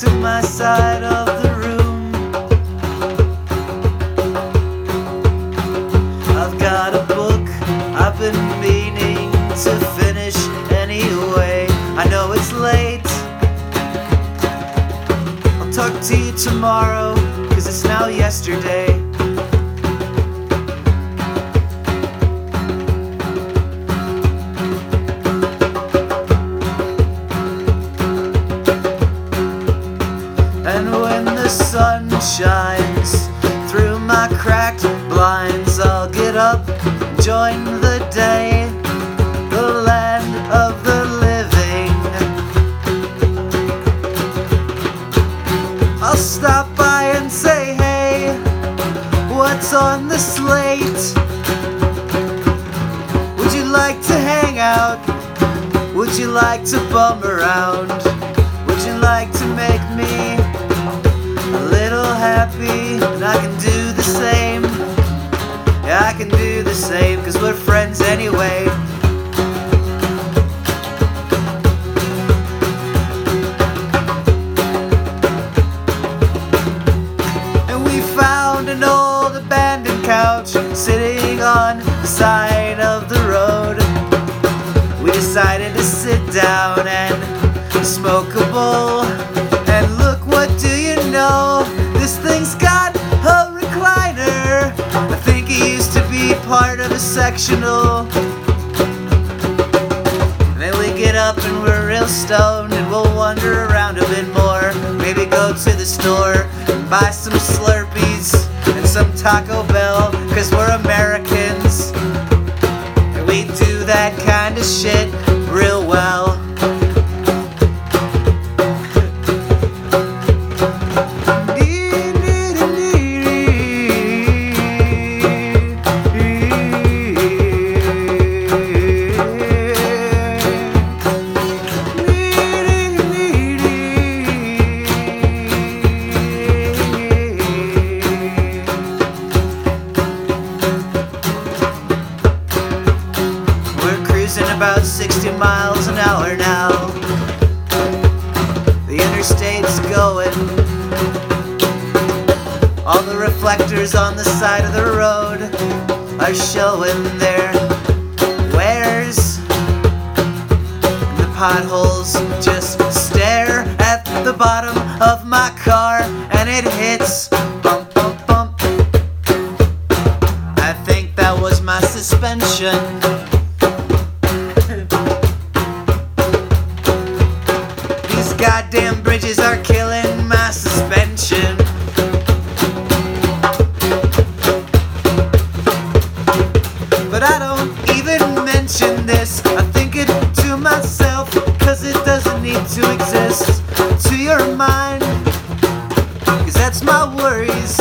to my side of the room. I've got a book I've been meaning to finish anyway. I know it's late. I'll talk to you tomorrow, cause it's now yesterday. Shines through my cracked blinds, I'll get up join the day, the land of the living. I'll stop by and say, hey, what's on the slate? Would you like to hang out? Would you like to bum around? Would you like to make me same, cause we're friends anyway. And we found an old abandoned couch sitting on the side of the road. We decided to sit down and smoke a bowl. And look, what do you know? Sectional. Then we get up and we're real stoned and we'll wander around a bit more. Maybe go to the store and buy some Slurpees and some Taco Bell, cause we're Americans. And we do that kind of shit real well. About 60 miles an hour now. The interstate's going. All the reflectors on the side of the road are showing their wares. And the potholes just stare at the bottom of my car and it hits bump, bump, bump. I think that was my suspension. Goddamn bridges are killing my suspension. But I don't even mention this. I think it to myself, cause it doesn't need to exist. To your mind, cause that's my worries.